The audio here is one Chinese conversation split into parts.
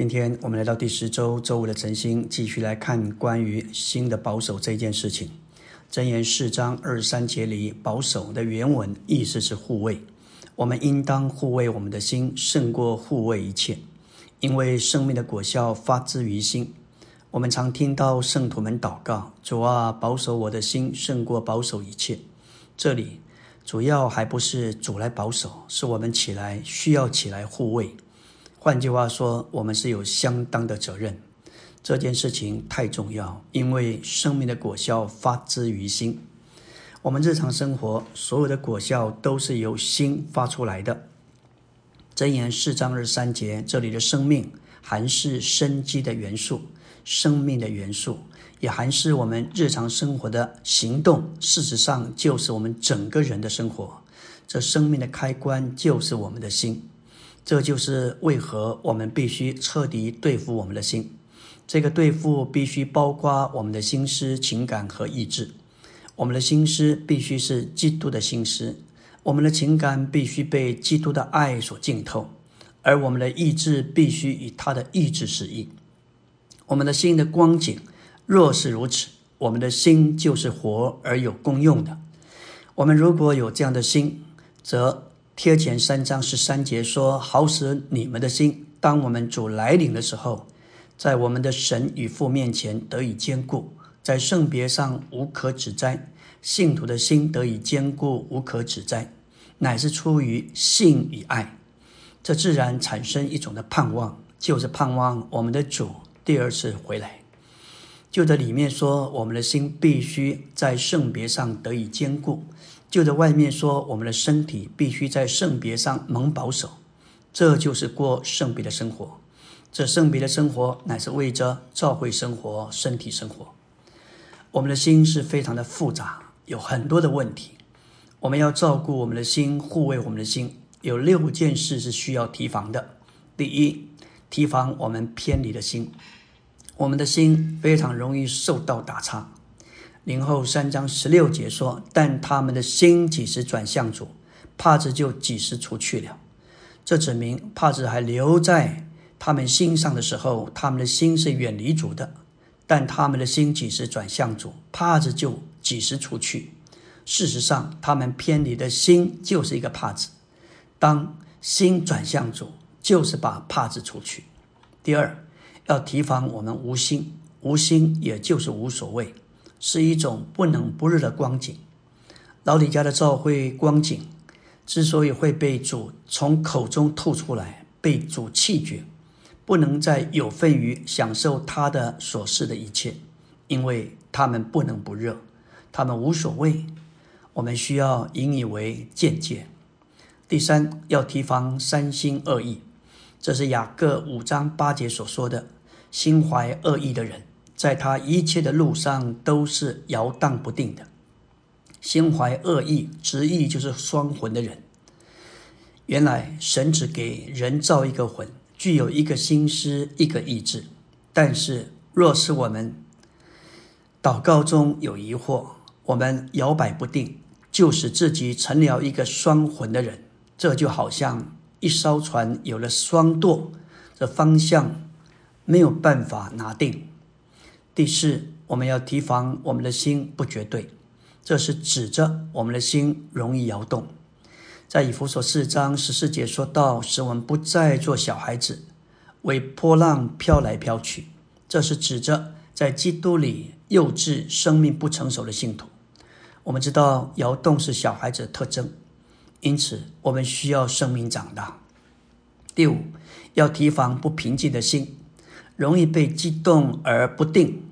今天我们来到第十周周五的晨星，继续来看关于心的保守这件事情。箴言四章二十三节里，保守的原文意思是护卫。我们应当护卫我们的心，胜过护卫一切，因为生命的果效发自于心。我们常听到圣徒们祷告：“主啊，保守我的心，胜过保守一切。”这里主要还不是主来保守，是我们起来需要起来护卫。换句话说，我们是有相当的责任。这件事情太重要，因为生命的果效发自于心。我们日常生活所有的果效都是由心发出来的。箴言四章二三节，这里的生命含是生机的元素，生命的元素也含是我们日常生活的行动。事实上，就是我们整个人的生活。这生命的开关就是我们的心。这就是为何我们必须彻底对付我们的心。这个对付必须包括我们的心思、情感和意志。我们的心思必须是基督的心思，我们的情感必须被基督的爱所浸透，而我们的意志必须以他的意志使应。我们的心的光景若是如此，我们的心就是活而有功用的。我们如果有这样的心，则。贴前三章十三节说：“好使你们的心，当我们主来临的时候，在我们的神与父面前得以坚固，在圣别上无可指摘。信徒的心得以坚固，无可指摘，乃是出于信与爱。这自然产生一种的盼望，就是盼望我们的主第二次回来。就在里面说，我们的心必须在圣别上得以坚固。”就在外面说，我们的身体必须在圣别上蒙保守，这就是过圣别的生活。这圣别的生活乃是为着教会生活、身体生活。我们的心是非常的复杂，有很多的问题。我们要照顾我们的心，护卫我们的心，有六件事是需要提防的。第一，提防我们偏离的心。我们的心非常容易受到打岔。零后三章十六节说：“但他们的心几时转向主，帕子就几时除去了。”这指明帕子还留在他们心上的时候，他们的心是远离主的；但他们的心几时转向主，帕子就几时除去。事实上，他们偏离的心就是一个帕子。当心转向主，就是把帕子除去。第二，要提防我们无心，无心也就是无所谓。是一种不冷不热的光景。老李家的教会光景之所以会被主从口中吐出来，被主弃绝，不能再有份于享受他的所示的一切，因为他们不冷不热，他们无所谓。我们需要引以为见解。第三，要提防三心二意，这是雅各五章八节所说的，心怀恶意的人。在他一切的路上都是摇荡不定的，心怀恶意，执意就是双魂的人。原来神只给人造一个魂，具有一个心思，一个意志。但是若是我们祷告中有疑惑，我们摇摆不定，就使自己成了一个双魂的人。这就好像一艘船有了双舵，这方向没有办法拿定。第四，我们要提防我们的心不绝对，这是指着我们的心容易摇动。在以弗所四章十四节说到，使我们不再做小孩子，为波浪飘来飘去。这是指着在基督里幼稚、生命不成熟的信徒。我们知道摇动是小孩子的特征，因此我们需要生命长大。第五，要提防不平静的心，容易被激动而不定。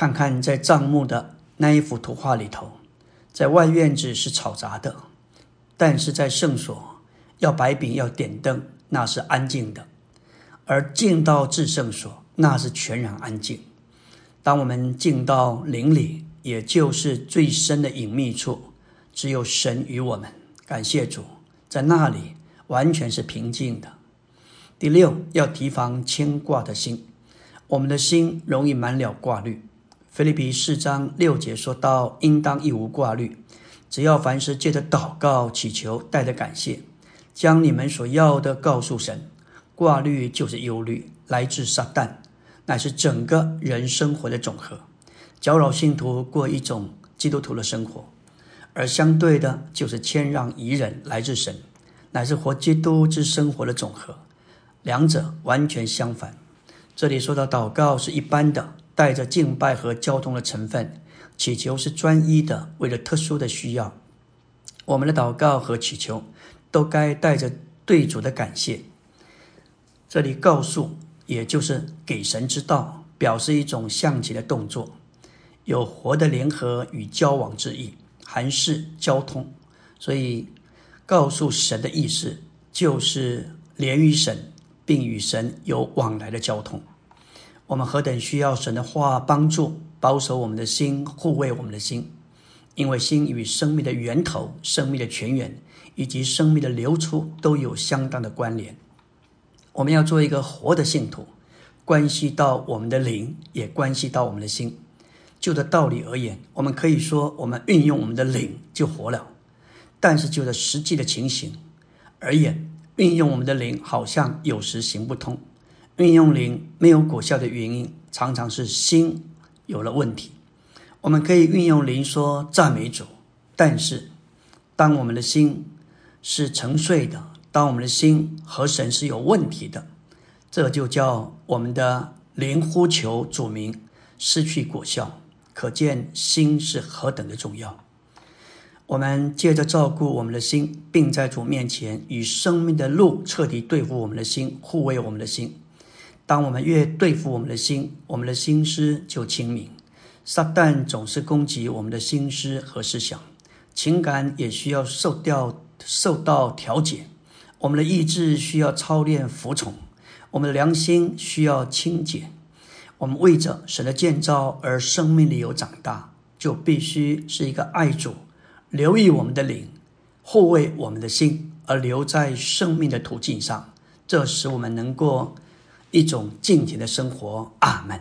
看看在帐幕的那一幅图画里头，在外院子是吵杂的，但是在圣所要摆饼要点灯，那是安静的；而进到至圣所，那是全然安静。当我们进到灵里，也就是最深的隐秘处，只有神与我们。感谢主，在那里完全是平静的。第六，要提防牵挂的心，我们的心容易满了挂虑。菲利比四章六节说到：“应当一无挂虑，只要凡事借着祷告、祈求，带着感谢，将你们所要的告诉神。挂虑就是忧虑，来自撒旦，乃是整个人生活的总和，搅扰信徒过一种基督徒的生活；而相对的，就是谦让宜人，来自神，乃是活基督之生活的总和。两者完全相反。这里说到祷告是一般的，带着敬拜和交通的成分；祈求是专一的，为了特殊的需要。我们的祷告和祈求都该带着对主的感谢。这里告诉，也就是给神之道，表示一种象棋的动作，有活的联合与交往之意，含是交通。所以，告诉神的意思就是连于神，并与神有往来的交通。我们何等需要神的话帮助，保守我们的心，护卫我们的心。因为心与生命的源头、生命的泉源以及生命的流出都有相当的关联。我们要做一个活的信徒，关系到我们的灵，也关系到我们的心。就的道理而言，我们可以说我们运用我们的灵就活了；但是就着实际的情形而言，运用我们的灵好像有时行不通。运用灵没有果效的原因，常常是心有了问题。我们可以运用灵说赞美主，但是当我们的心是沉睡的，当我们的心和神是有问题的，这就叫我们的灵呼求主名失去果效。可见心是何等的重要。我们借着照顾我们的心，并在主面前以生命的路彻底对付我们的心，护卫我们的心。当我们越对付我们的心，我们的心思就清明。撒旦总是攻击我们的心思和思想，情感也需要受掉受到调节。我们的意志需要操练服从，我们的良心需要清洁。我们为着神的建造而生命里有长大，就必须是一个爱主、留意我们的灵、护卫我们的心，而留在生命的途径上。这使我们能够一种敬虔的生活。阿门。